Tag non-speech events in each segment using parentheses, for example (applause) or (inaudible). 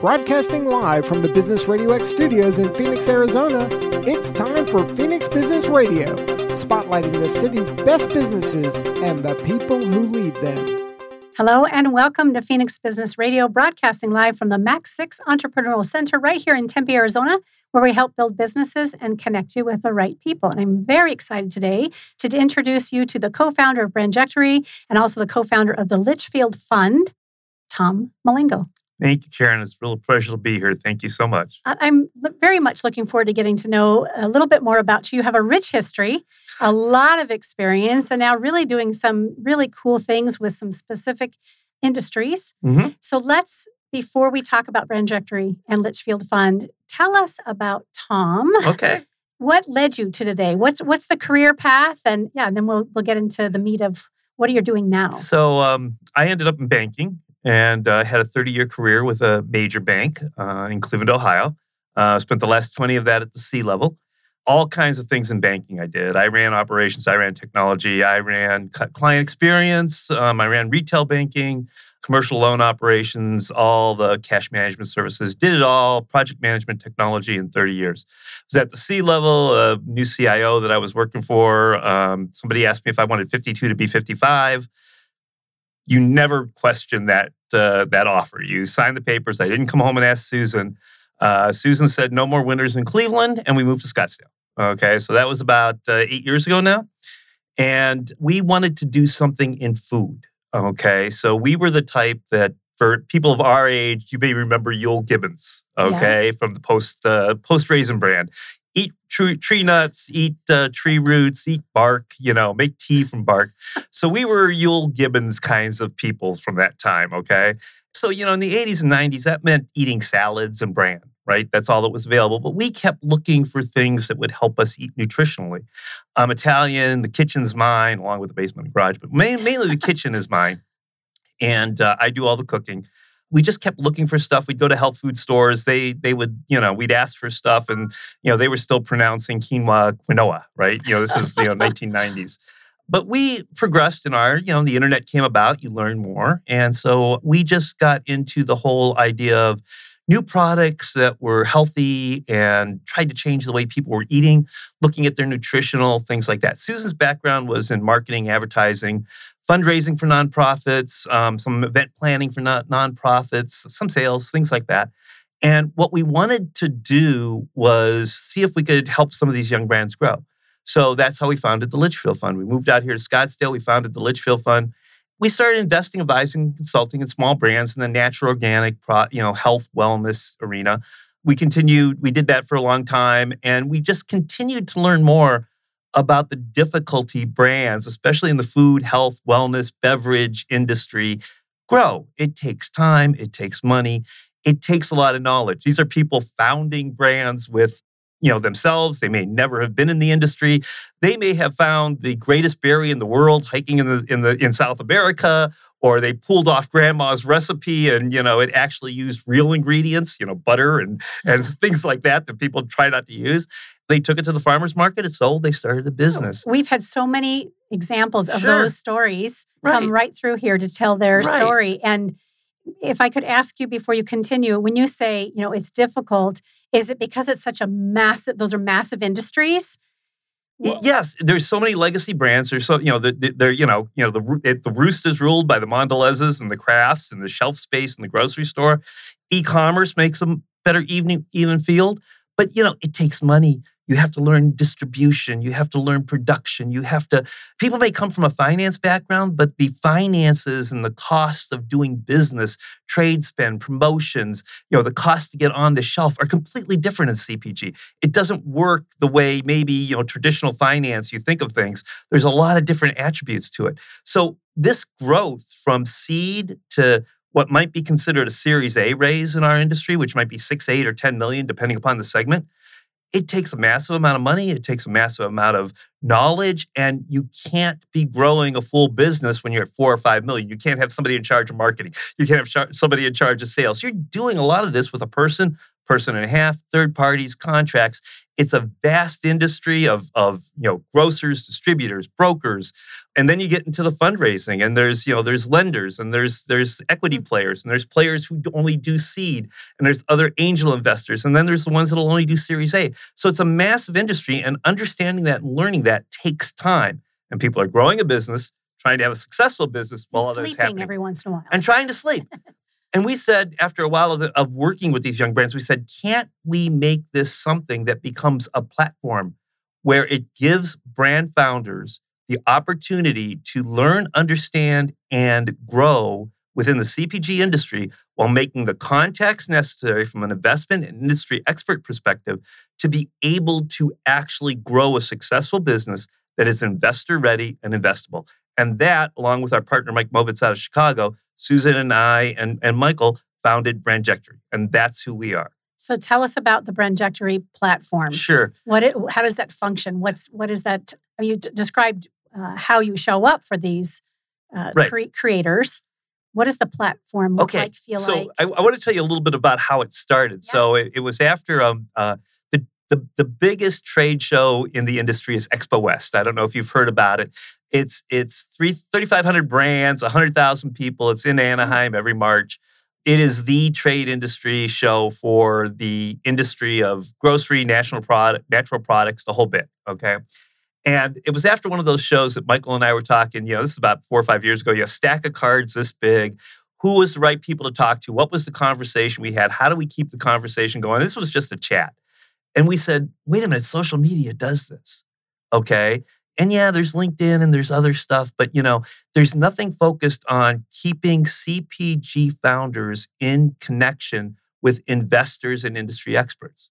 Broadcasting live from the Business Radio X studios in Phoenix, Arizona, it's time for Phoenix Business Radio, spotlighting the city's best businesses and the people who lead them. Hello and welcome to Phoenix Business Radio, broadcasting live from the Max 6 Entrepreneurial Center right here in Tempe, Arizona, where we help build businesses and connect you with the right people. And I'm very excited today to introduce you to the co founder of Brandjectory and also the co founder of the Litchfield Fund, Tom Malengo. Thank you, Karen. It's a real pleasure to be here. Thank you so much. I'm very much looking forward to getting to know a little bit more about you. You have a rich history, a lot of experience, and now really doing some really cool things with some specific industries. Mm-hmm. So let's, before we talk about Brandjectory and Litchfield Fund, tell us about Tom. Okay. What led you to today? What's what's the career path? And yeah, and then we'll we'll get into the meat of what are you doing now. So um, I ended up in banking and uh, had a 30 year career with a major bank uh, in Cleveland, Ohio. Uh, spent the last 20 of that at the C level. All kinds of things in banking I did. I ran operations, I ran technology, I ran client experience, um, I ran retail banking, commercial loan operations, all the cash management services. Did it all, project management technology in 30 years. I Was at the C level, a new CIO that I was working for. Um, somebody asked me if I wanted 52 to be 55 you never question that uh, that offer. You signed the papers. I didn't come home and ask Susan. Uh, Susan said no more winters in Cleveland, and we moved to Scottsdale. Okay, so that was about uh, eight years ago now, and we wanted to do something in food. Okay, so we were the type that for people of our age, you may remember Euell Gibbons, okay, yes. from the post uh, post raisin brand eat tree, tree nuts, eat uh, tree roots, eat bark, you know, make tea from bark. So we were Euell Gibbons kinds of people from that time, okay? So, you know, in the 80s and 90s, that meant eating salads and bran, right? That's all that was available. But we kept looking for things that would help us eat nutritionally. I'm Italian, the kitchen's mine, along with the basement and garage, but mainly the kitchen is mine. And uh, I do all the cooking we just kept looking for stuff. We'd go to health food stores. They they would, you know, we'd ask for stuff and, you know, they were still pronouncing quinoa quinoa, right? You know, this is, you know, (laughs) 1990s. But we progressed in our, you know, the internet came about, you learn more. And so we just got into the whole idea of new products that were healthy and tried to change the way people were eating, looking at their nutritional things like that. Susan's background was in marketing, advertising, fundraising for nonprofits, um, some event planning for non- nonprofits, some sales, things like that. And what we wanted to do was see if we could help some of these young brands grow. So that's how we founded the Litchfield Fund. We moved out here to Scottsdale. We founded the Litchfield Fund. We started investing, advising, consulting in small brands in the natural, organic, you know, health, wellness arena. We continued. We did that for a long time, and we just continued to learn more about the difficulty brands, especially in the food, health, wellness, beverage industry, grow. It takes time, it takes money, it takes a lot of knowledge. These are people founding brands with you know themselves they may never have been in the industry they may have found the greatest berry in the world hiking in the in the in south america or they pulled off grandma's recipe and you know it actually used real ingredients you know butter and and (laughs) things like that that people try not to use they took it to the farmer's market, it sold, they started a oh, business. We've had so many examples of sure. those stories right. come right through here to tell their right. story. And if I could ask you before you continue, when you say, you know, it's difficult, is it because it's such a massive, those are massive industries? Well, yes, there's so many legacy brands. There's so you know they're you know you know the it, the roost is ruled by the Mondelez's and the Krafts and the shelf space in the grocery store. E-commerce makes them better even even field, but you know it takes money you have to learn distribution. You have to learn production. You have to, people may come from a finance background, but the finances and the costs of doing business, trade spend, promotions, you know, the cost to get on the shelf are completely different in CPG. It doesn't work the way maybe, you know, traditional finance, you think of things. There's a lot of different attributes to it. So this growth from seed to what might be considered a series A raise in our industry, which might be six, eight, or 10 million, depending upon the segment, it takes a massive amount of money, it takes a massive amount of knowledge, and you can't be growing a full business when you're at four or five million. You can't have somebody in charge of marketing, you can't have somebody in charge of sales. You're doing a lot of this with a person, person and a half, third parties, contracts. It's a vast industry of, of you know grocers, distributors, brokers, and then you get into the fundraising, and there's you know there's lenders, and there's there's equity Mm. players, and there's players who only do seed, and there's other angel investors, and then there's the ones that'll only do Series A. So it's a massive industry, and understanding that and learning that takes time. And people are growing a business, trying to have a successful business while others Sleeping happening every once in a while. and trying to sleep. And we said, after a while of, of working with these young brands, we said, can't we make this something that becomes a platform where it gives brand founders the opportunity to learn, understand, and grow within the CPG industry while making the context necessary from an investment and industry expert perspective to be able to actually grow a successful business that is investor ready and investable. And that, along with our partner Mike Movitz out of Chicago, Susan and I and, and Michael founded Brandjectory. And that's who we are. So tell us about the Brandjectory platform. Sure. What it, how does that function? What's what is that? I mean, you d- described uh, how you show up for these uh, Right. cre- creators. What does the platform look Okay, like? Feel so like? I, I want to tell you a little bit about how it started. Yeah. So it, it was after um, uh, the, the the biggest trade show in the industry is Expo West. I don't know if you've heard about it. It's it's three, 3,500 brands, 100,000 people. It's in mm-hmm. Anaheim every March. It is the trade industry show for the industry of grocery, national product, natural products, the whole bit. Okay. And it was after one of those shows that Michael and I were talking, you know, this is about four or five years ago. You have a stack of cards this big. Who was the right people to talk to? What was the conversation we had? How do we keep the conversation going? This was just a chat. And we said, wait a minute, social media does this. Okay. And yeah, there's LinkedIn and there's other stuff, but you know, there's nothing focused on keeping CPG founders in connection with investors and industry experts.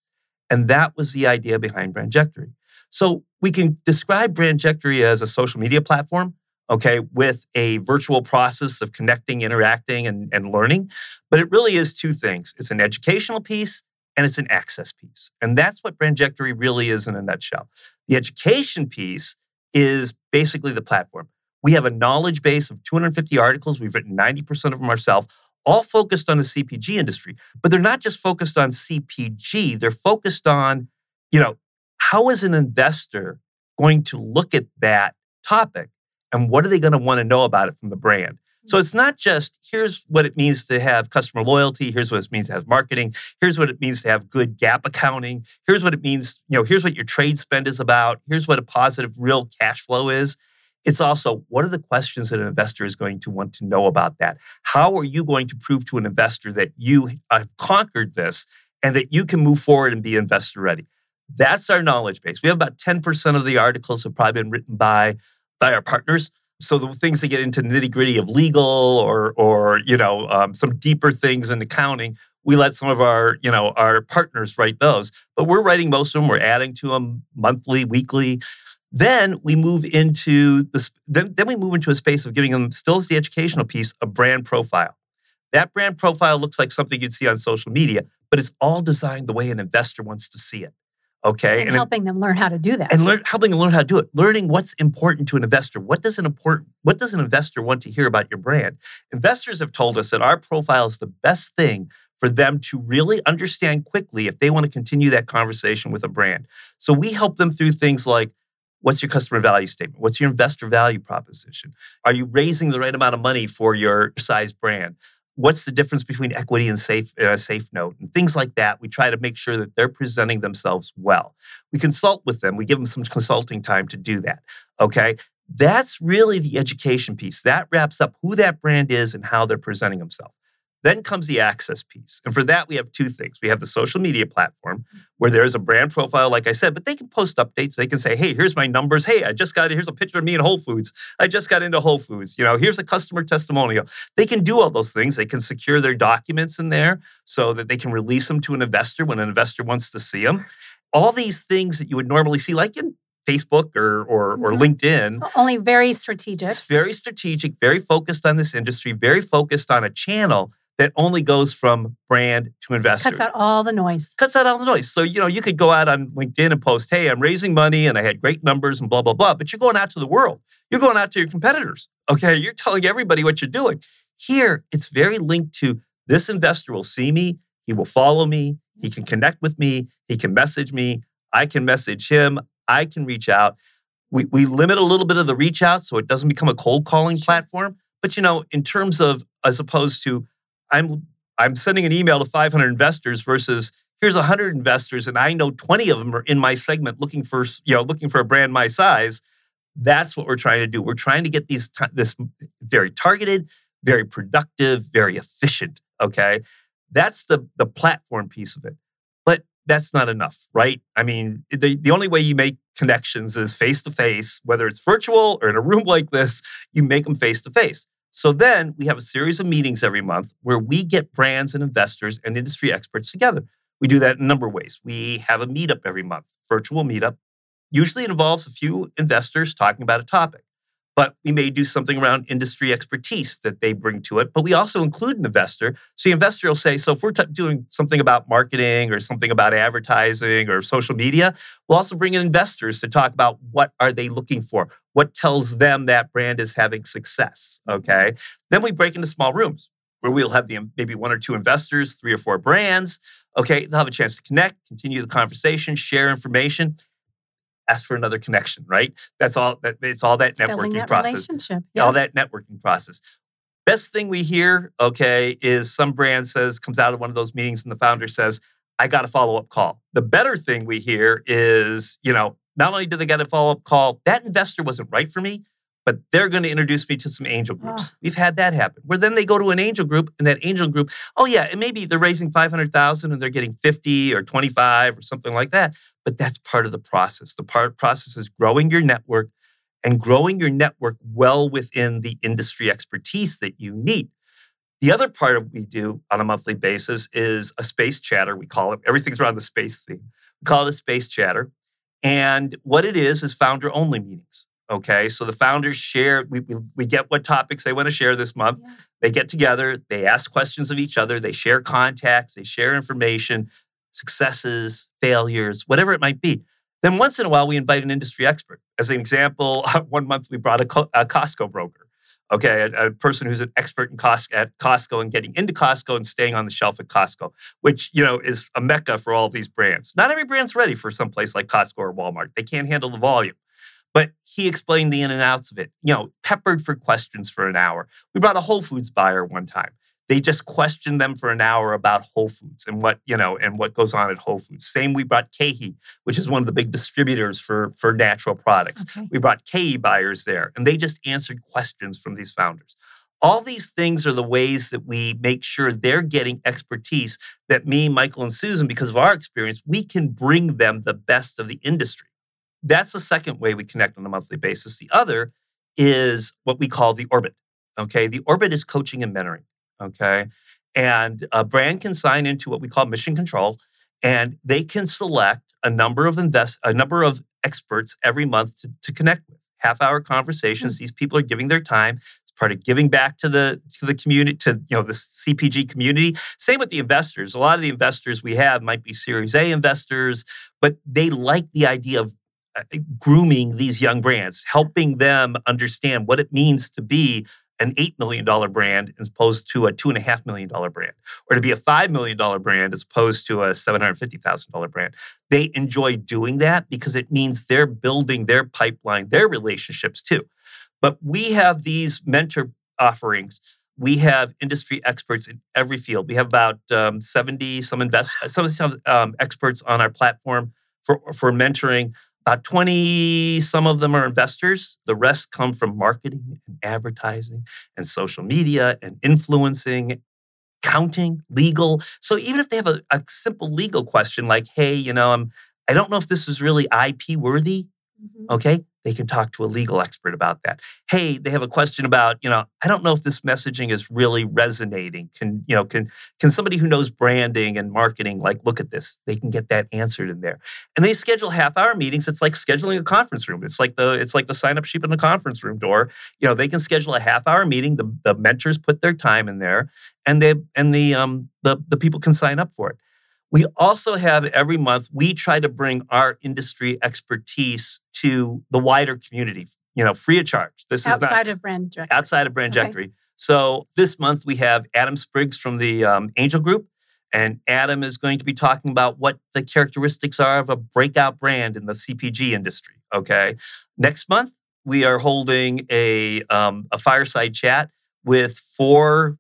And that was the idea behind Brandjectory. So we can describe Brandjectory as a social media platform, okay, with a virtual process of connecting, interacting, and, and learning. But it really is two things it's an educational piece and it's an access piece. And that's what Brandjectory really is in a nutshell. The education piece is basically the platform. We have a knowledge base of 250 articles. We've written 90% of them ourselves, all focused on the CPG industry. But they're not just focused on CPG, they're focused on, you know, how is an investor going to look at that topic and what are they going to want to know about it from the brand? So it's not just here's what it means to have customer loyalty, here's what it means to have marketing, here's what it means to have good GAAP accounting, here's what it means, you know, here's what your trade spend is about, here's what a positive real cash flow is. It's also what are the questions that an investor is going to want to know about that? How are you going to prove to an investor that you have conquered this and that you can move forward and be investor ready? That's our knowledge base. We have about 10% of the articles have probably been written by, by our partners. So the things that get into nitty gritty of legal or, or you know, um, some deeper things in accounting, we let some of our, you know, our partners write those. But we're writing most of them. We're adding to them monthly, weekly. Then we move into this. Then, then we move into a space of giving them still as the educational piece a brand profile. That brand profile looks like something you'd see on social media, but it's all designed the way an investor wants to see it. Okay, and it- helping them learn how to do that. and learn, helping them learn how to do it. Learning what's important to an investor. What does an important What does an investor want to hear about your brand? Investors have told us that our profile is the best thing for them to really understand quickly if they want to continue that conversation with a brand. So we help them through things like. What's your customer value statement? What's your investor value proposition? Are you raising the right amount of money for your size brand? What's the difference between equity and safe uh, safe note and things like that? We try to make sure that they're presenting themselves well. We consult with them. We give them some consulting time to do that. Okay. That's really the education piece. That wraps up who that brand is and how they're presenting themselves. Then comes the access piece. And for that, we have two things. We have the social media platform where there's a brand profile, like I said, but they can post updates. They can say, hey, here's my numbers. Hey, I just got, here's a picture of me in Whole Foods. I just got into Whole Foods. You know, here's a customer testimonial. They can do all those things. They can secure their documents in there so that they can release them to an investor when an investor wants to see them. All these things that you would normally see, like in Facebook or, or, or Mhm. LinkedIn, Only very strategic. it's very strategic, very focused on this industry, very focused on a channel that only goes from brand to investor. Cuts out all the noise. Cuts out all the noise. So, you know, you could go out on LinkedIn and post, hey, I'm raising money and I had great numbers and blah, blah, blah. But you're going out to the world. You're going out to your competitors. Okay. You're telling everybody what you're doing. Here, it's very linked to this investor will see me, he will follow me, he can connect with me, he can message me. I can message him. I can reach out. We, we limit a little bit of the reach out so it doesn't become a cold calling platform. But you know, in terms of as opposed to I'm I'm sending an email to 500 investors versus here's 100 investors and I know 20 of them are in my segment looking for you know looking for a brand my size. That's what we're trying to do. We're trying to get these this very targeted, very productive, very efficient. Okay, that's the the platform piece of it. But that's not enough, right? I mean, the, the only way you make connections is face to face, whether it's virtual or in a room like this, you make them face to face. So then we have a series of meetings every month where we get brands and investors and industry experts together. We do that in a number of ways. We have a meetup every month, virtual meetup. Usually it involves a few investors talking about a topic but we may do something around industry expertise that they bring to it. But we also include an investor. So the investor will say, so if we're t- doing something about marketing or something about advertising or social media, we'll also bring in investors to talk about what are they looking for? What tells them that brand is having success? Okay. Then we break into small rooms where we'll have the maybe one or two investors, three or four brands. Okay, they'll have a chance to connect, continue the conversation, share information ask for another connection, right? That's all. That, it's all that It's networking that process. Relationship. All that networking process. Best thing we hear, okay, is some brand says comes out of one of those meetings and the founder says, "I got a follow up call." The better thing we hear is, you know, not only did they get a follow up call, that investor wasn't right for me, but they're going to introduce me to some angel groups. Oh. We've had that happen. Where then they go to an angel group, and that angel group, oh yeah, and maybe they're raising five hundred thousand and they're getting fifty or twenty five or something like that. But that's part of the process. The part process is growing your network and growing your network well within the industry expertise that you need. The other part of we do on a monthly basis is a space chatter. We call it everything's around the space theme. We call it a space chatter. And what it is is founder only meetings. Okay. So the founders share, we, we, we get what topics they want to share this month. Yeah. They get together, they ask questions of each other, they share contacts, they share information, successes, failures, whatever it might be. Then once in a while, we invite an industry expert. As an example, (laughs) one month we brought a, Co- a Costco broker, okay, a, a person who's an expert in Costco, at Costco and getting into Costco and staying on the shelf at Costco, which you know is a mecca for all these brands. Not every brand's ready for some place like Costco or Walmart. They can't handle the volume. But he explained the in and outs of it, you know, peppered for questions for an hour. We brought a Whole Foods buyer one time they just questioned them for an hour about Whole Foods and what you know and what goes on at Whole Foods. Same, we brought KeHE, which is one of the big distributors for for natural products. Okay. We brought KeHE buyers there, and they just answered questions from these founders. All these things are the ways that we make sure they're getting expertise that me, Michael, and Susan, because of our experience, we can bring them the best of the industry. That's the second way we connect on a monthly basis. The other is what we call the orbit. Okay, the orbit is coaching and mentoring. Okay, and a brand can sign into what we call mission control, and they can select a number of invest a number of experts every month to, to connect with. Half hour hmm. conversations. These people are giving their time. It's part of giving back to the to the community, to you know the CPG community. Same with the investors. A lot of the investors we have might be Series A investors, but they like the idea of grooming these young brands, helping them understand what it means to be an $8 million brand as opposed to a $2.5 million brand, or to be a $5 million brand as opposed to a $750,000 brand. They enjoy doing that because it means they're building their pipeline, their relationships too. But we have these mentor offerings. We have industry experts in every field. We have about um, 70 some invest some, some um, experts on our platform for, for mentoring. About 20, some of them are investors. The rest come from marketing and advertising and social media and influencing, counting, legal. So even if they have a, a simple legal question like, hey, you know, I'm, I don't know if this is really IP worthy, Mhm. okay? They can talk to a legal expert about that. Hey, they have a question about, you know, I don't know if this messaging is really resonating. Can, you know, can can somebody who knows branding and marketing like look at this? They can get that answered in there. And they schedule half-hour meetings. It's like scheduling a conference room. It's like the it's like the sign-up sheet in the conference room door. You know, they can schedule a half-hour meeting. The, the mentors put their time in there and they and the um the, the people can sign up for it. We also have every month, we try to bring our industry expertise to the wider community, you know, free of charge. This is not Outside of Brandjectory. outside of Brand Okay. Directory. So this month we have Adam Spriggs from the um, Angel Group, And Adam is going to be talking about what the characteristics are of a breakout brand in the CPG industry. Okay. Next month, we are holding a, um, a fireside chat with four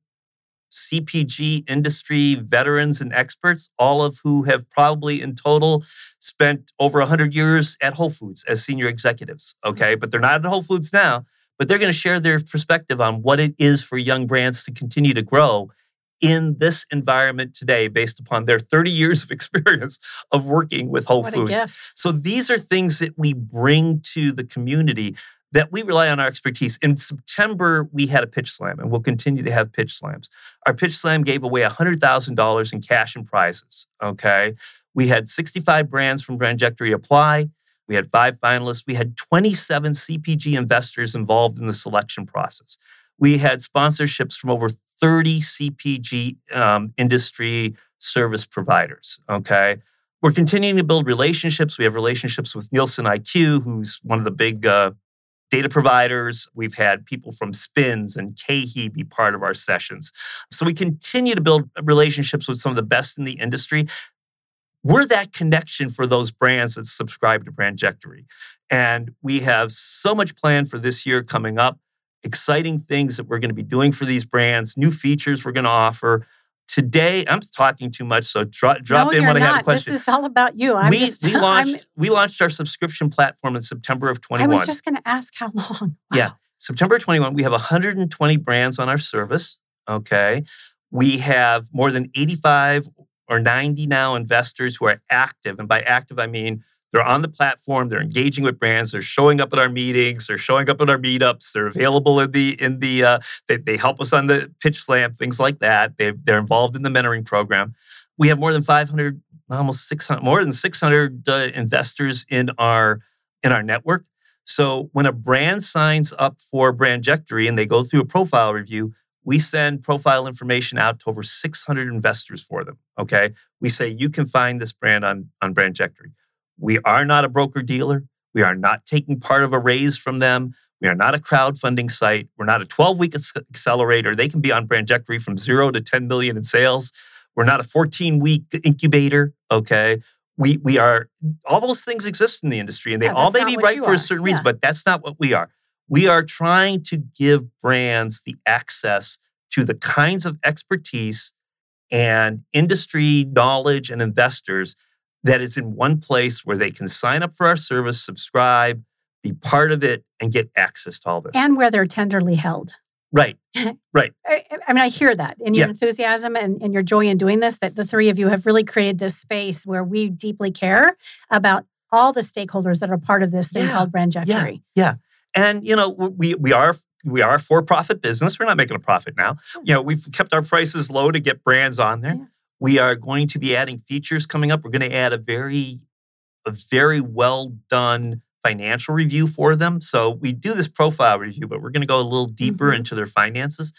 CPG industry veterans and experts, all of who have probably in total spent over 100 years at Whole Foods as senior executives. Mm-hmm. Okay. But they're not at Whole Foods now, but they're going to share their perspective on what it is for young brands to continue to grow in this environment today based upon their 30 years of (laughs) experience of working with Whole what Foods. A gift. So these are things that we bring to the community that we rely on our expertise. In September, we had a pitch slam and we'll continue to have pitch slams. Our pitch slam gave away $100,000 in cash and prizes. Okay. We had 65 brands from Brandjectory apply. We had five finalists. We had 27 CPG investors involved in the selection process. We had sponsorships from over 30 CPG um, industry service providers. Okay. We're continuing to build relationships. We have relationships with Nielsen IQ, who's one of the big uh, data providers. We've had people from Spins and KeHE be part of our sessions. So we continue to build relationships with some of the best in the industry. We're that connection for those brands that subscribe to Brandjectory. And we have so much planned for this year coming up exciting things that we're going to be doing for these brands, new features we're going to offer. Today, I'm talking too much, so drop, drop no, in when not. I have a question. This is all about you. I'm we, just, we (laughs) launched I'm, we launched our subscription platform in September of 21. I was just going to ask how long. (laughs) Wow. Yeah, September 21. We have 120 brands on our service. Okay, we have more than 85 or 90 now investors who are active, and by active I mean they're on the platform. They're engaging with brands. They're showing up at our meetings. They're showing up at our meetups. They're available in the in the. Uh, they, they help us on the pitch slam, things like that. They they're involved in the mentoring program. We have more than 500, almost 600, more than 600 uh, investors in our in our network. So when a brand signs up for Brandjectory and they go through a profile review, we send profile information out to over 600 investors for them. Okay, we say you can find this brand on on Brandjectory. We are not a broker dealer. We are not taking part of a raise from them. We are not a crowdfunding site. We're not a 12 week accelerator. They can be on Brandjectory from zero to 10 million in sales. We're not a 14 week incubator. Okay. We, we are, all those things exist in the industry and they Yeah, all may be right for are. a certain reason, but that's not what we are. We are trying to give brands the access to the kinds of expertise and industry knowledge and investors that is in one place where they can sign up for our service, subscribe, be part of it, and get access to all this. And where they're tenderly held. right. (laughs) I, I mean, I hear that in your Yeah. enthusiasm and, and your joy in doing this, that the three of you have really created this space where we deeply care about all the stakeholders that are part of this thing Yeah. called Brandjectory. Yeah. yeah. And you know, we we are we are a for-profit business. We're not making a profit now. Oh. You know, we've kept our prices low to get brands on there. We are going to be adding features coming up. We're going to add a very a very well done financial review for them. So we do this profile review, but we're going to go a little deeper Mhm. into their finances.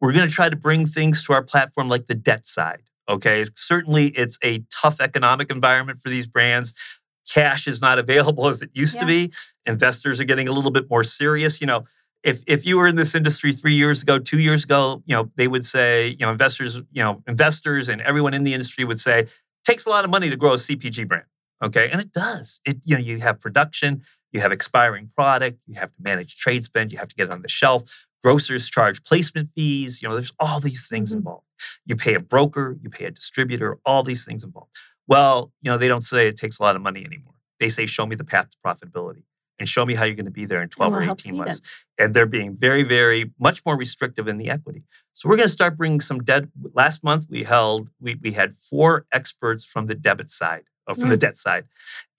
We're going to try to bring things to our platform like the debt side. Okay. Certainly it's a tough economic environment for these brands. Cash is not (laughs) available as it used Yeah. to be. Investors are getting a little bit more serious. You know, if if you were in this industry three years ago, two years ago, you know, they would say, you know, investors, you know, investors and everyone in the industry would say, takes a lot of money to grow a CPG brand. Okay. And it does. It, you know, you have production, you have expiring product, you have to manage trade spend, you have to get it on the shelf. Grocers charge placement fees. You know, there's all these things Mhm. involved. You pay a broker, you pay a distributor, all these things involved. Well, you know, they don't say it takes a lot of money anymore. They say, show me the path to profitability and show me how you're going to be there in 12 or 18 months. And they're being very, very much more restrictive in the equity. So we're going to start bringing some debt. Last month we held, we, we had four experts from the debit side, or from the Mm. debt side.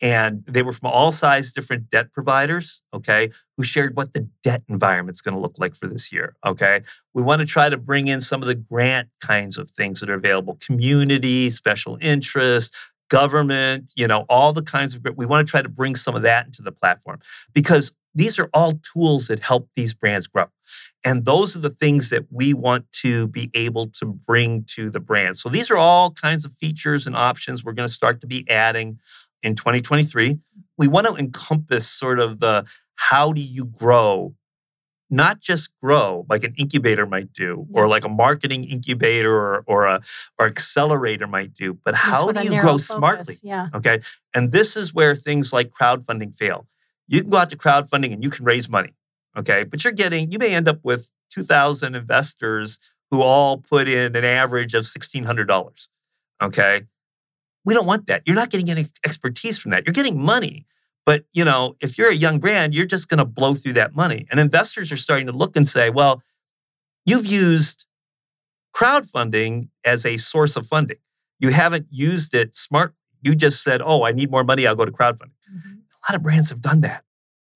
And they were from all size different debt providers, okay, who shared what the debt environment's going to look like for this year, okay? We want to try to bring in some of the grant kinds of things that are available, community, special interest, government, you know, all the kinds of, we want to try to bring some of that into the platform because these are all tools that help these brands grow. And those are the things that we want to be able to bring to the brand. So these are all kinds of features and options we're going to start to be adding in 2023. We want to encompass sort of the how do you grow not just grow like an incubator might do, or like a marketing incubator or, or a or accelerator might do, but how do you grow focus. smartly? Yeah. Okay. And this is where things like crowdfunding fail. You can go out to crowdfunding and you can raise money. Okay. But you're getting, you may end up with 2,000 investors who all put in an average of $1,600. Okay. We don't want that. You're not getting any expertise from that. You're getting money. But, you know, if you're a young brand, you're just going to blow through that money. And investors are starting to look and say, well, you've used crowdfunding as a source of funding. You haven't used it smart. You just said, oh, I need more money. I'll go to crowdfunding. Mm-hmm. A lot of brands have done that.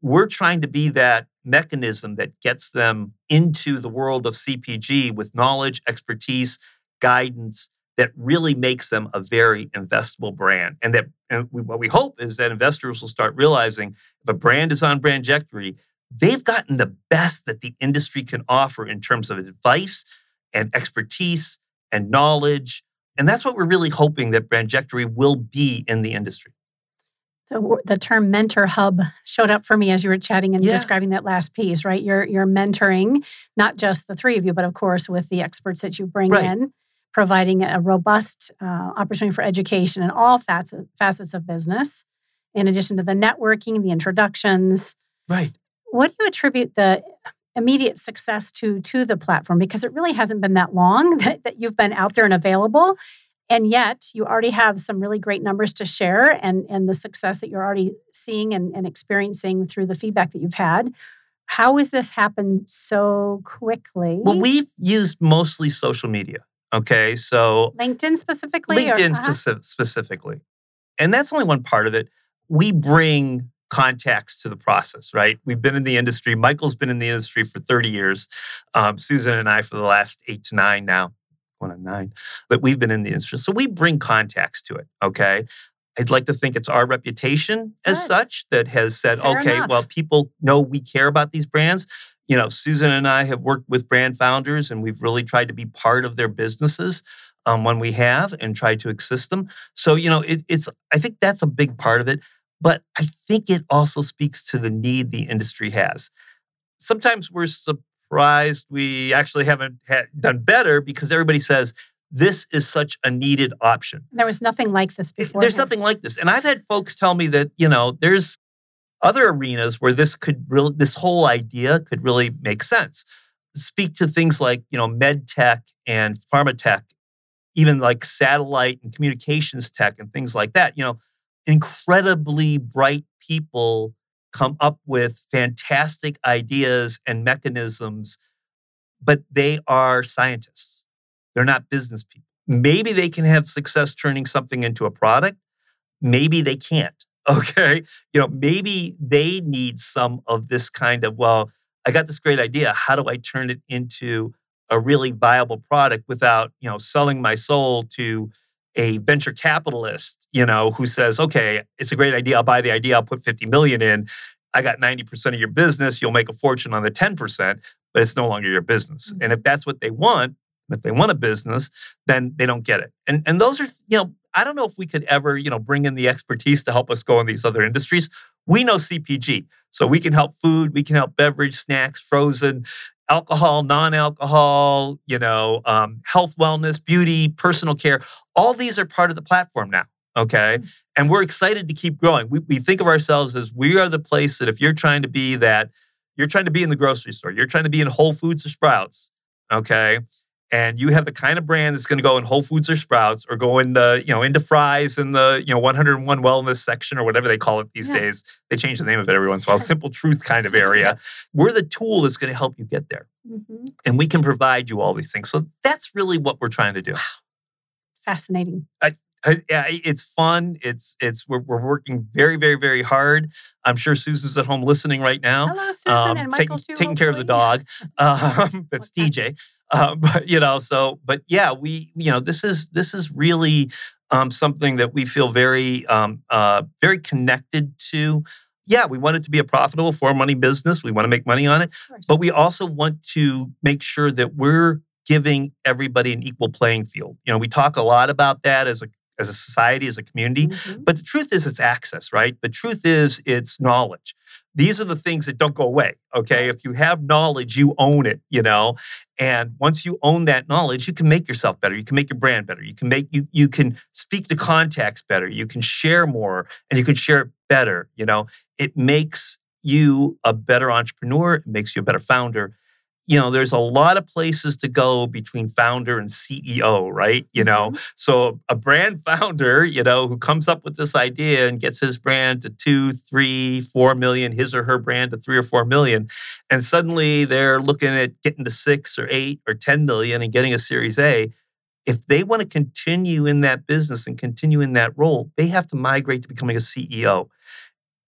We're trying to be that mechanism that gets them into the world of CPG with knowledge, expertise, guidance that really makes them a very investable brand. And that and we, what we hope is that investors will start realizing if a brand is on Brandjectory, they've gotten the best that the industry can offer in terms of advice and expertise and knowledge. And that's what we're really hoping that Brandjectory will be in the industry. The, the term mentor hub showed up for me as you were chatting and yeah. describing that last piece, right? You're you're mentoring not just the three of you, but of course with the experts that you bring right. in, providing a robust uh, opportunity for education in all facets facets of business, in addition to the networking, the introductions. Right. What do you attribute the immediate success to to the platform? Because it really hasn't been that long (laughs) that, that you've been out there and available. And yet you already have some really great numbers to share and, and the success that you're already seeing and, and experiencing through the feedback that you've had. How has this happened so quickly? Well, we've used mostly social media. Okay. So LinkedIn specifically? LinkedIn or, uh-huh. specifically. And that's only one part of it. We bring context to the process, right? We've been in the industry. Michael's been in the industry for 30 years. Um, Susan and I for the last eight to nine now one on nine, but we've been in the industry. So we bring context to it. Okay. I'd like to think it's our reputation as Good. such that has said, Fair okay, enough. well, people know we care about these brands. You know, Susan and I have worked with brand founders and we've really tried to be part of their businesses um, when we have and tried to assist them. So, you know, it, it's, I think that's a big part of it. But I think it also speaks to the need the industry has. Sometimes we're surprised we actually haven't done better because everybody says this is such a needed option. There was nothing like this before. There's nothing like this. And I've had folks tell me that, you know, there's other arenas where this could really, this whole idea could really make sense. Speak to things like, you know, med tech and pharma tech, even like satellite and communications tech and things like that. You know, incredibly bright people come up with fantastic ideas and mechanisms, but they are scientists. They're not business people. Maybe they can have success turning something into a product. Maybe they can't. Okay. You know, maybe they need some of this kind of, well, I got this great idea. How do I turn it into a really viable product without, you know, selling my soul to a venture capitalist, you know, who says, okay, it's a great idea. I'll buy the idea. I'll put 50 million in. I got 90% of your business. You'll make a fortune on the 10%, but it's no longer your business. Mm-hmm. And if that's what they want, if they want a business, then they don't get it. And, and those are, you know, I don't know if we could ever, you know, bring in the expertise to help us go in these other industries. We know CPG. So we can help food, we can help beverage, snacks, frozen, alcohol, non-alcohol, you know, um, health, wellness, beauty, personal care. All these are part of the platform now. Okay. Mm-hmm. And we're excited to keep growing. We, we think of ourselves as we are the place that if you're trying to be that, you're trying to be in the grocery store, you're trying to be in Whole Foods or Sprouts. Okay and you have the kind of brand that's going to go in Whole Foods or Sprouts or go in the, you know, into Fry's in the, you know, 101 wellness section or whatever they call it these yeah. days. They change the name of it every once in a while, simple truth kind of area. (laughs) We're the tool that's going to help you get there. Mm-hmm. And we can provide you all these things. So that's really what we're trying to do. Wow. Fascinating. I, yeah, it's fun. It's it's we're, we're working very very very hard. I'm sure Susan's at home listening right now. Hello, Susan um, and Michael taking, too, taking care of the dog. (laughs) Um, (laughs) that's DJ. Uh, (laughs) but you know, so but yeah, we you know this is this is really um, something that we feel very um, uh, very connected to. Yeah, we want it to be a profitable for money business. We want to make money on it, but we also want to make sure that we're giving everybody an equal playing field. You know, we talk a lot about that as a as a society, as a community. Mhm. But the truth is, it's access, right? The truth is, it's knowledge. These are the things that don't go away. Okay. If you have knowledge, you own it, you know? And once you own that knowledge, you can make yourself better. You can make your brand better. You can make, you, you can speak to contacts better. You can share more and you can share it better. You know, it makes you a better entrepreneur. It makes you a better founder you know, there's a lot of places to go between founder and CEO, right? You know, mm-hmm. so a brand founder, you know, who comes up with this idea and gets his brand to two, three, four million, his or her brand to three or four million, and suddenly they're looking at getting to six or eight or 10 million and getting a series A. If they want to continue in that business and continue in that role, they have to migrate to becoming a CEO.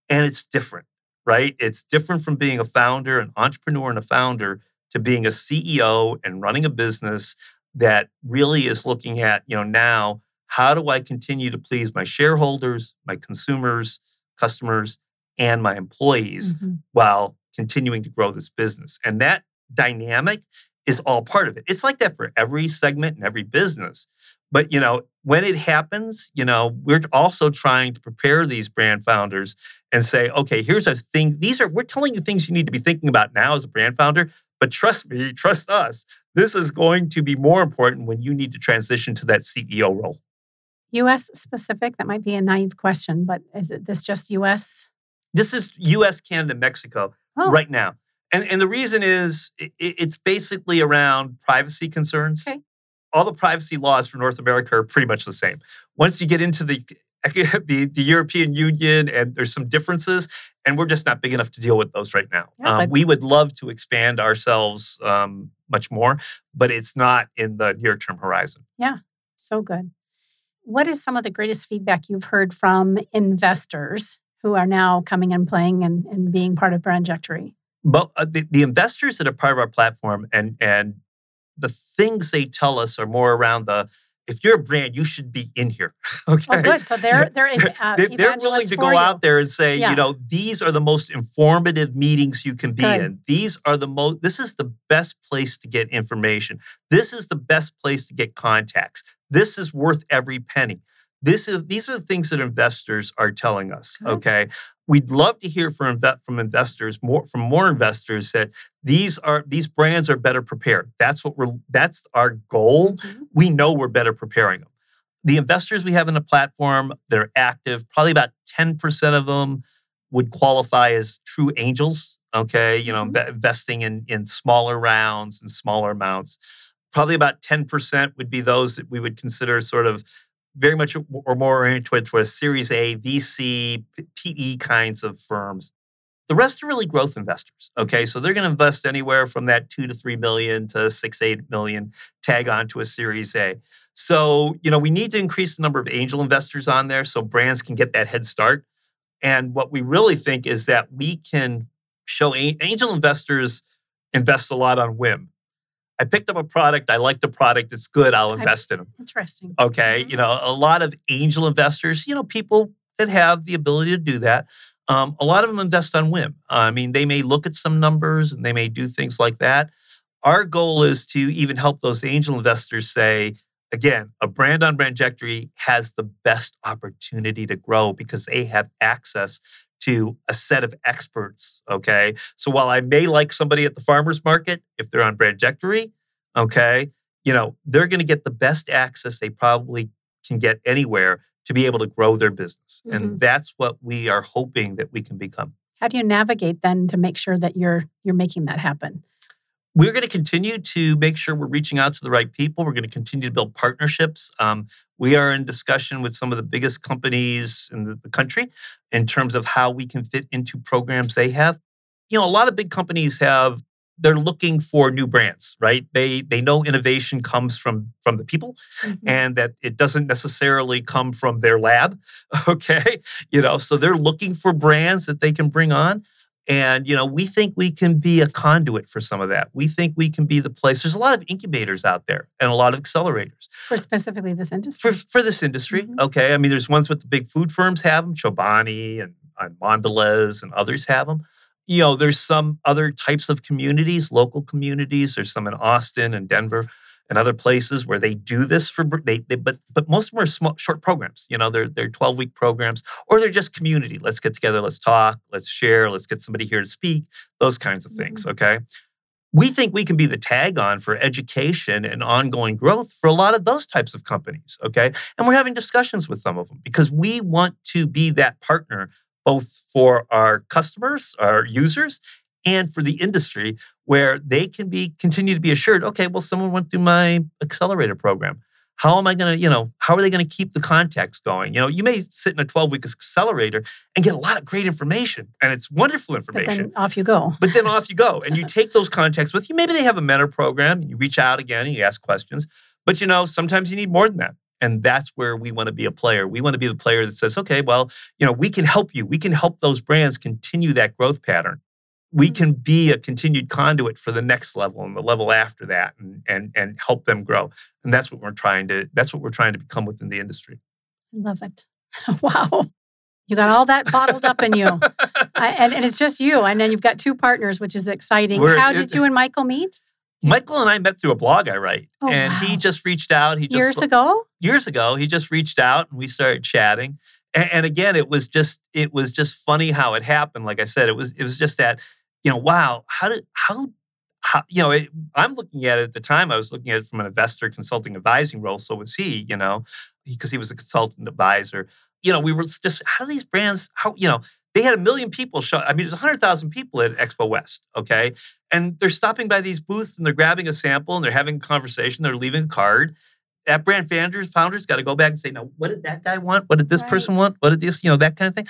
And it's different, right? It's different from being a founder, an entrepreneur, and a founder to being a CEO and running a business that really is looking at, you know, now how do I continue to please my shareholders, my consumers, customers, and my employees Mhm. while continuing to grow this business? And that dynamic is all part of it. It's like that for every segment and every business. But you know, when it happens, you know, we're also trying to prepare these brand founders and say, okay, here's a thing. These are we're telling you things you need to be thinking about now as a brand founder. But trust me, trust us. This is going to be more important when you need to transition to that CEO role. US specific, that might be a naive question, but is it this just US? This is U.S., Canada, Mexico Oh, right now, and and the reason is i- i- it's basically around privacy concerns. Okay. All the privacy laws for North America are pretty much the same. Once you get into the (laughs) the, the European Union, and there's some differences, and we're just not big enough to deal with those right now. Yeah, um, we would love to expand ourselves um, much more, but it's not in the near term horizon. Yeah, so good. What is some of the greatest feedback you've heard from investors who are now coming and playing and, and being part of Brandjectory? But uh, the, the investors that are part of our platform and and the things they tell us are more around the if you're a brand, you should be in here. (laughs) Okay. Oh, good. So they're they're uh, (laughs) They- They're willing to go you. out there and say, Yeah. you know, these are the most informative meetings you can be Good. in. These are the most, this is the best place to get information. This is the best place to get contacts. This is worth every penny. This is, these are the things that investors are telling us. Good. Okay. We'd love to hear from, from investors, more from more investors that these are these brands are better prepared. That's what we're that's our goal Mhm. we know we're better preparing them. The investors we have in the platform, they're active. Probably about 10% of them would qualify as true angels. Okay. You know, Mhm. investing in, in smaller rounds and smaller amounts. Probably about 10% would be those that we would consider sort of very much or more oriented towards Series A, VC, PE kinds of firms. The rest are really growth investors. Okay. So they're going to invest anywhere from that two to three million to six, eight million tag on to a Series A. So, you know, we need to increase the number of angel investors on there so brands can get that head start. And what we really think is that we can show angel investors invest a lot on whim. I picked up a product, I like the product, it's good, I'll invest in them. Interesting. Okay. Mhm. You know, a lot of angel investors, you know, people that have the ability to do that, um, a lot of them invest on whim. I mean, they may look at some numbers and they may do things like that. Our goal is to even help those angel investors say, again, a brand on Brandjectory has the best opportunity to grow because they have access to a set of experts. Okay. So while I may like somebody at the farmer's market, if they're on Brandjectory, okay, you know, they're going to get the best access they probably can get anywhere to be able to grow their business. And mm-hmm. that's what we are hoping that we can become. How do you navigate then to make sure that you're you're making that happen? We're going to continue to make sure we're reaching out to the right people. We're going to continue to build partnerships. Um, we are in discussion with some of the biggest companies in the, the country in terms of how we can fit into programs they have. You know, a lot of big companies have they're looking for new brands, right? They they know innovation comes from from the people Mhm. and that it doesn't necessarily come from their lab. (laughs) Okay. You know, so they're looking for brands that they can bring on. And, you know, we think we can be a conduit for some of that. We think we can be the place. There's a lot of incubators out there and a lot of accelerators For specifically this industry. for, for this industry. Mhm. Okay. I mean, there's ones with the big food firms have them, Chobani and, and Mondelez and others have them. You know, there's some other types of communities, local communities. There's some in Austin and Denver. And other places where they do this for they, they but but most of them are small short programs. You know, they're they're 12 week programs or they're just community. Let's get together, let's talk, let's share, let's get somebody here to speak, those kinds of things. Mm-hmm. Okay. We think we can be the tag on for education and ongoing growth for a lot of those types of companies. Okay. And we're having discussions with some of them because we want to be that partner both for our customers, our users, and for the industry where they can be continue to be assured okay well someone went through my accelerator program. How am i going to you know how are they going to keep the contacts going? You know you may sit in a 12 week accelerator and get a lot of great information and it's wonderful information. but off you go. But then off you go and you (laughs) take those contacts with you. Maybe they have a mentor program you reach out again and you ask questions. But you know sometimes you need more than that and that's where we want to be a player. We want to be the player that says, okay, well, you know, we can help you. We can help those brands continue that growth pattern we mm-hmm. can be a continued conduit for the next level and the level after that and, and, and help them grow. And that's what we're trying to, that's what we're trying to become within the industry. I love it. (laughs) wow. You got all that bottled up in you. (laughs) I, and, and it's just you. And then you've got two partners, which is exciting. We're, How did it, you and Michael meet? Michael and I met through a blog I write. Oh, and wow. he just reached out. He just, years ago? Years ago. He just reached out and we started chatting. And, and again, it was just it was just funny how it happened. Like I said, it was it was just that you know, wow, how did how how, you know, it, I'm looking at it at the time. I was looking at it from an investor consulting advising role. So was he, you know, because he, he was a consultant advisor. You know, we were just how do these brands? How you know they had a million people show. I mean, there's 100,000 people at Expo West, okay? And they're stopping by these booths and they're grabbing a sample and they're having a conversation. They're leaving a card. That brand founders founders got to go back and say, now, what did that guy want? What did this right. person want? What did this, you know, that kind of thing.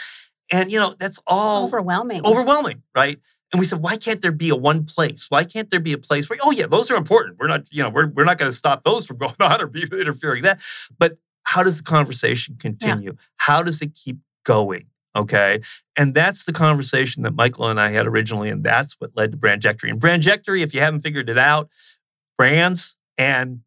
And you know, that's all overwhelming. Overwhelming, right? And we said, why can't there be a one place? Why can't there be a place where, oh yeah, those are important. We're not, you know, we're, we're not going to stop those from going (laughs) on or be interfering that. But how does the conversation continue? Yeah. How does it keep going? Okay. And that's the conversation that Michael and I had originally. And that's what led to Brandjectory. And Brandjectory, if you haven't figured it out, brands and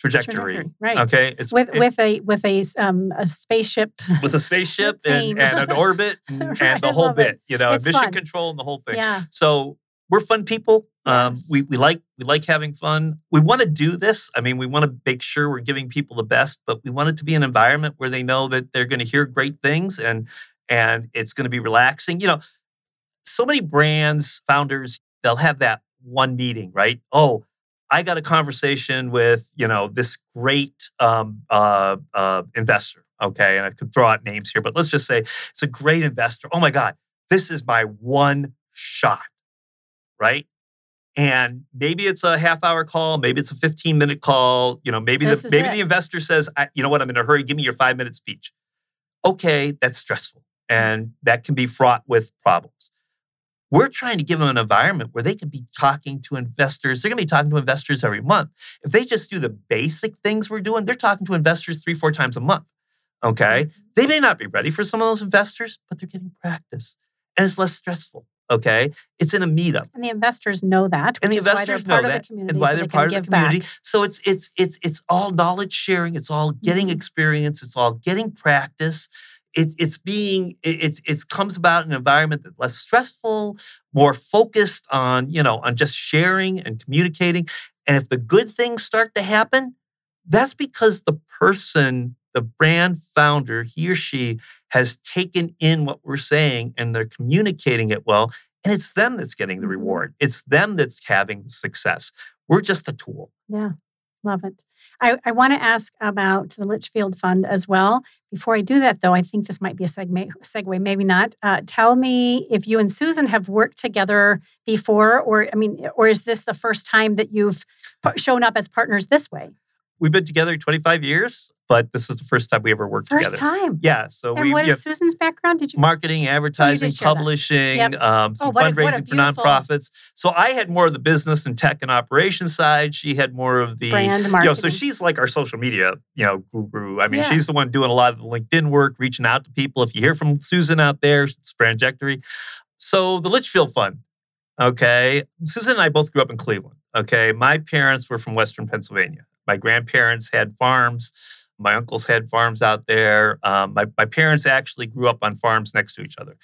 trajectory. trajectory right. Okay. It's with it, with a with a um a spaceship. (laughs) With a spaceship (laughs) and, and, an orbit and, (laughs) right, and the whole bit. It. You know, mission fun. control and the whole thing. Yeah. So we're fun people. Um, yes. we, we like we like having fun. We want to do this. I mean, we want to make sure we're giving people the best, but we want it to be an environment where they know that they're going to hear great things and and it's going to be relaxing. You know, so many brands, founders, they'll have that one meeting, right? Oh, I got a conversation with, you know, this great um, uh, uh, investor. Okay. And I could throw out names here, but let's just say it's a great investor. Oh my God, this is my one shot. Right. And maybe it's a half hour call, maybe it's a 15 minute call. You know, maybe the maybe it. the investor says, you know what, I'm in a hurry, give me your five minute speech. Okay, that's stressful. And that can be fraught with problems. We're trying to give them an environment where they could be talking to investors. They're going to be talking to investors every month. If they just do the basic things we're doing, they're talking to investors three, four times a month. Okay. Mm-hmm. They may not be ready for some of those investors, but they're getting practice and it's less stressful. Okay. It's in a meetup. And the investors know that. And the investors know that. and why they're part of the community. Back. So it's it's it's it's all knowledge sharing. It's all getting mm-hmm. experience. It's all getting practice it's it's being it's it comes about in an environment that's less stressful, more focused on you know on just sharing and communicating. And if the good things start to happen, that's because the person, the brand founder, he or she has taken in what we're saying and they're communicating it well. And it's them that's getting the reward. It's them that's having success. We're just a tool. Yeah. Love it. I, I want to ask about the Litchfield Fund as well. Before I do that, though, I think this might be a segue, segue maybe not. Uh, tell me if you and Susan have worked together before, or I mean, or is this the first time that you've shown up as partners this way? We've been together 25 years, but this is the first time we ever worked first together. First time. Yeah. So and we. what is Susan's background? Did you marketing, advertising, oh, publishing, yep. um, some oh, fundraising a, for nonprofits. So I had more of the business and tech and operations side. She had more of the brand marketing. You know, so she's like our social media, you know, guru. I mean, yeah. she's the one doing a lot of the LinkedIn work, reaching out to people. If you hear from Susan out there, it's Brandjectory. So the Litchfield Fund. Okay, Susan and I both grew up in Cleveland. Okay, my parents were from Western Pennsylvania. My grandparents had farms. My uncles had farms out there. Um, my, my parents actually grew up on farms next to each other.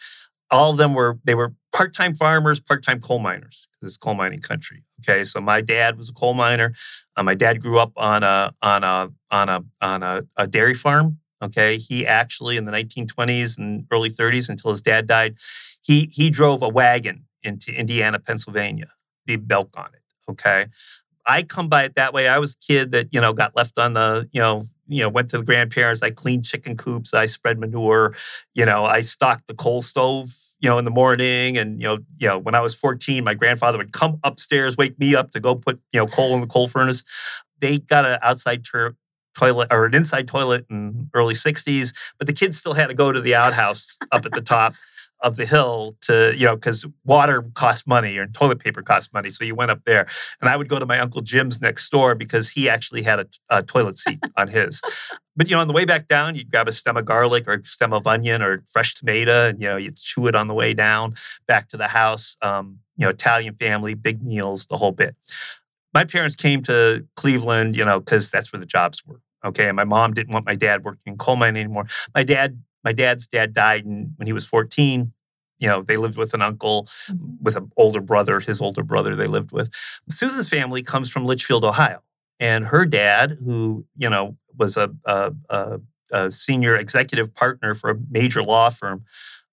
All of them were they were part-time farmers, part-time coal miners This coal mining country. Okay, so my dad was a coal miner. Uh, my dad grew up on a on a on a on a, a dairy farm. Okay, he actually in the 1920s and early 30s until his dad died, he he drove a wagon into Indiana, Pennsylvania, the milk on it. Okay, I come by it that way. I was a kid that you know got left on the you know you know went to the grandparents. I cleaned chicken coops. I spread manure. You know, I stocked the coal stove you know, in the morning. And, you know, you know, when I was 14, my grandfather would come upstairs, wake me up to go put, you know, coal in the coal furnace. They got an outside tur- toilet or an inside toilet in early 60s, but the kids still had to go to the outhouse up at the top of the hill to, you know, because water cost money and toilet paper cost money. So you went up there. And I would go to my Uncle Jim's next door because he actually had a, a toilet seat (laughs) on his. But, you know, on the way back down, you'd grab a stem of garlic or a stem of onion or fresh tomato and, you know, you'd chew it on the way down back to the house. Um, you know, Italian family, big meals, the whole bit. My parents came to Cleveland, you know, because that's where the jobs were. Okay. And my mom didn't want my dad working in coal mining anymore. My dad my dad's dad died when he was 14. You know, they lived with an uncle, mm-hmm. with an older brother, his older brother they lived with. Susan's family comes from Litchfield, Ohio. And her dad, who, you know, was a, a, a, a senior executive partner for a major law firm,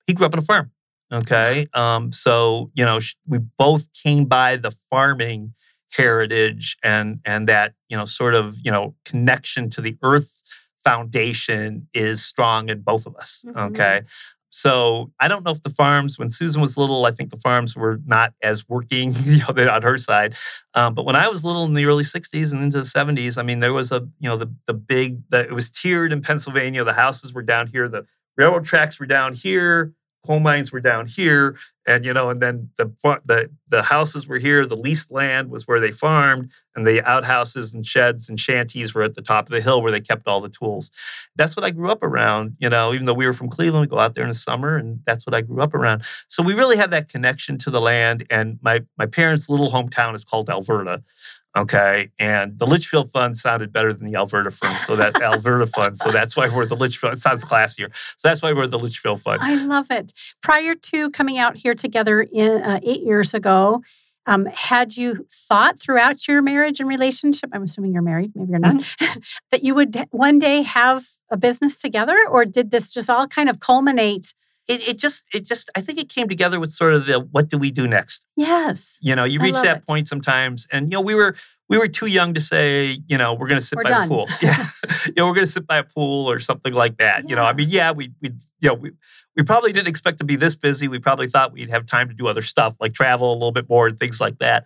he grew up on a farm. Okay. Um, so, you know, we both came by the farming heritage and and that, you know, sort of, you know, connection to the earth foundation is strong in both of us. Mm-hmm. Okay. So I don't know if the farms, when Susan was little, I think the farms were not as working (laughs) you know, on her side. Um, but when I was little in the early 60s and into the 70s, I mean, there was a, you know, the, the big, the, it was tiered in Pennsylvania. The houses were down here. The railroad tracks were down here coal mines were down here and you know and then the the the houses were here the leased land was where they farmed and the outhouses and sheds and shanties were at the top of the hill where they kept all the tools that's what i grew up around you know even though we were from cleveland we go out there in the summer and that's what i grew up around so we really have that connection to the land and my my parents little hometown is called alverda Okay. And the Litchfield Fund sounded better than the Alverda Fund. So that (laughs) Alverda Fund. So that's why we're the Litchfield. It sounds classier. So that's why we're the Litchfield Fund. I love it. Prior to coming out here together in, uh, eight years ago, um, had you thought throughout your marriage and relationship, I'm assuming you're married, maybe you're not, mm-hmm. (laughs) that you would one day have a business together? Or did this just all kind of culminate it, it just it just I think it came together with sort of the what do we do next? Yes. You know, you reach that it. point sometimes, and you know we were we were too young to say you know we're going to sit we're by done. the pool. (laughs) Yeah, you know we're going to sit by a pool or something like (laughs) that. Yeah. You know, I mean, yeah, we we you know we we probably didn't expect to be this busy. We probably thought we'd have time to do other stuff like travel a little bit more and things like that.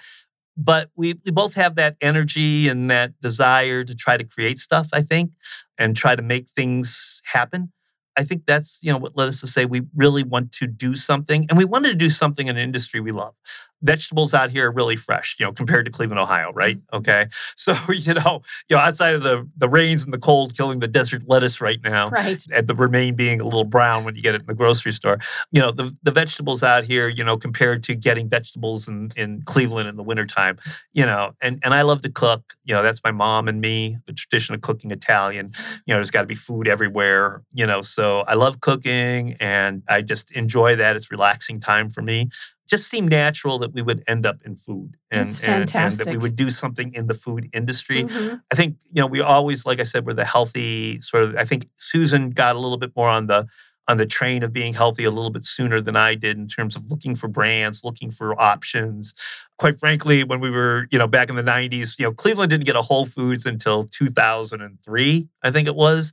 But we, we both have that energy and that desire to try to create stuff, I think, and try to make things happen. I think that's you know what led us to say we really want to do something, and we wanted to do something in an industry we love vegetables out here are really fresh, you know, compared to Cleveland, Ohio, right? Mm-hmm. Okay. (laughs) So, you know, you know, outside of the the rains and the cold killing the desert lettuce right now, right. and the romaine being a little brown when you get it in the grocery store, you know, the, the vegetables out here, you know, compared to getting vegetables in, in Cleveland in the wintertime, you know, and, and I love to cook. You know, that's my mom and me, the tradition of cooking Italian. You know, there's got to be food everywhere, you know, so I love cooking and I just enjoy that. It's relaxing time for me just seemed natural that we would end up in food and, and, and, that we would do something in the food industry. Mm-hmm. I think, you know, we always, like I said, were the healthy sort of, I think Susan got a little bit more on the, on the train of being healthy a little bit sooner than I did in terms of looking for brands, looking for options. Quite frankly, when we were, you know, back in the 90s, you know, Cleveland didn't get a Whole Foods until 2003, I think it was.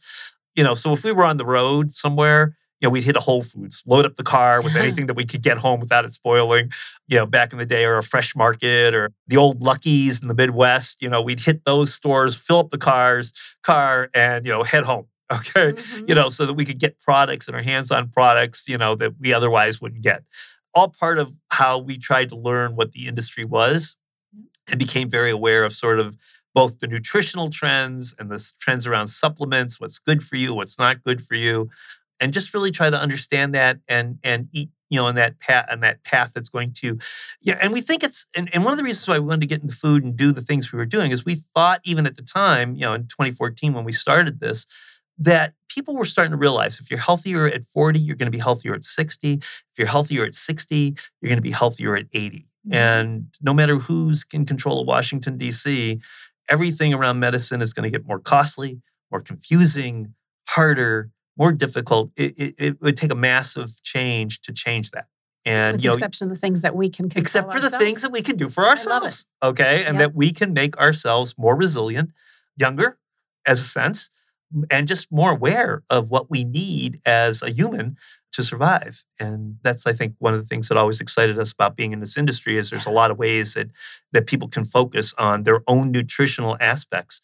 You know, so if we were on the road somewhere, you know, we'd hit a Whole Foods, load up the car with anything that we could get home without it spoiling. You know, back in the day, or a fresh market, or the old Lucky's in the Midwest. You know, we'd hit those stores, fill up the cars, car, and you know, head home. (laughs) Okay, mm-hmm. you know, so that we could get products and our hands on products, you know, that we otherwise wouldn't get. All part of how we tried to learn what the industry was, and became very aware of sort of both the nutritional trends and the trends around supplements, what's good for you, what's not good for you and just really try to understand that and and eat you know on that path on that path that's going to yeah and we think it's and, and one of the reasons why we wanted to get into food and do the things we were doing is we thought even at the time you know in 2014 when we started this that people were starting to realize if you're healthier at 40 you're going to be healthier at 60 if you're healthier at 60 you're going to be healthier at 80 Mm-hmm. And no matter who's in control of Washington, D.C., everything around medicine is going to get more costly, more confusing, harder, more difficult. It, it, it, would take a massive change to change that. And With you know, exception of the things that we can except for ourselves. the things that we can do for ourselves. Okay. And yep. that we can make ourselves more resilient, younger, as a sense, and just more aware of what we need as a human to survive. And that's, I think, one of the things that always excited us about being in this industry is there's a lot of ways that that people can focus on their own nutritional aspects.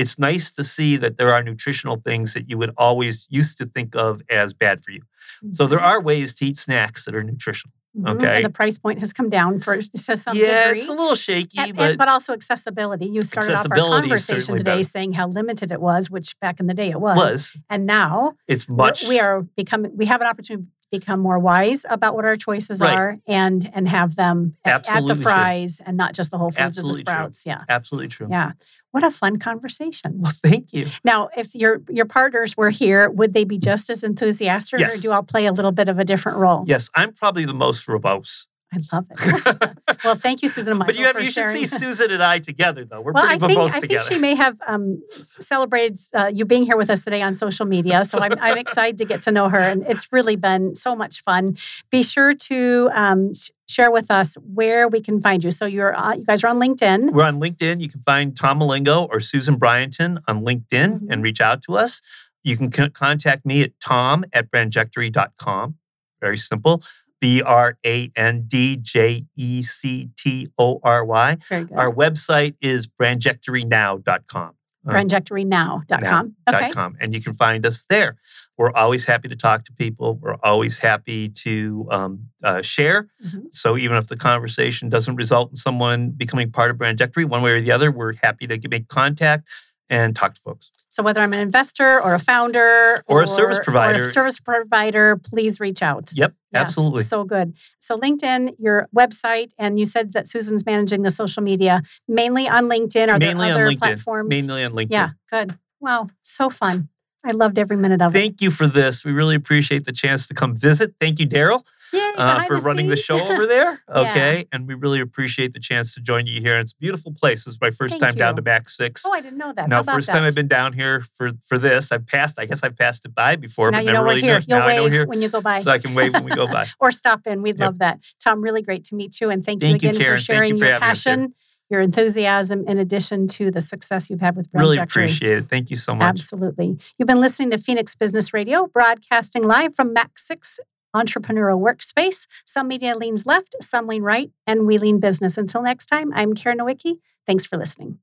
It's nice to see that there are nutritional things that you would always used to think of as bad for you. Mm-hmm. So there mm-hmm. are ways to eat snacks that are nutritional. Mm-hmm. Okay. And the price point has come down for to some yeah, degree. it's a little shaky, and, but, and, but also accessibility. You started off our conversation today better. saying how limited it was, which back in the day it was. Was and now it's much. We are becoming. We have an opportunity become more wise about what our choices right. are and and have them at, at the Fry's true. and not just the whole foods Absolutely or the sprouts. True. Yeah. Absolutely true. Yeah. What a fun conversation. Well, thank you. Now, if your your partners were here, would they be mm. just as enthusiastic yes. or do I'll play a little bit of a different role? Yes, I'm probably the most verbose. I love it. (laughs) well, thank you, Susan. but you, have, you should see Susan and I together, though. We're well, pretty I think, verbose I together. think she may have um, celebrated uh, you being here with us today on social media. So I'm, I'm, (laughs) excited to get to know her, and it's really been so much fun. Be sure to um, share with us where we can find you. So you're uh, you guys are on LinkedIn. We're on LinkedIn. You can find Tom Malengo or Susan Bryanton on LinkedIn mm-hmm. and reach out to us. You can contact me at tom at brandjectory.com. Very simple. B R A N D J E C T O R Y. Our website is brandjectorynow.com. Uh, brandjectorynow.com. Okay. .com, and you can find us there. We're always happy to talk to people. We're always happy to um, uh, share. Mm-hmm. So even if the conversation doesn't result in someone becoming part of Brandjectory, one way or the other, we're happy to make contact and talk to folks. So whether I'm an investor or a founder or, or a service provider, or a service provider, please reach out. Yep, yes, absolutely. So good. So LinkedIn, your website, and you said that Susan's managing the social media mainly on LinkedIn. Are mainly there other on platforms? Mainly on LinkedIn. Yeah, good. Wow, so fun. I loved every minute of it. Thank you for this. We really appreciate the chance to come visit. Thank you, Daryl. Uh, for the running the show (laughs) over there. Okay. yeah. And we really appreciate the chance to join you here. It's a beautiful place. This is my first Thank time you. down to Mac 6. Oh, I didn't know that. Now, first that? time I've been down here for for this. I've passed, I guess I've passed it by before, now but you never know really we're here. Know. You'll now wave here. when you go by. So I can wave when we go by. (laughs) or stop in. We'd yep. love that. Tom, really great to meet you. And thank, thank you again you, for sharing you for your passion your enthusiasm in addition to the success you've had with Brand Really appreciate it. Thank you so much. Absolutely. You've been listening to Phoenix Business Radio, broadcasting live from Mac 6 entrepreneurial workspace. Some media leans left, some lean right, and we lean business. Until next time, I'm Karen Nowicki. Thanks for listening.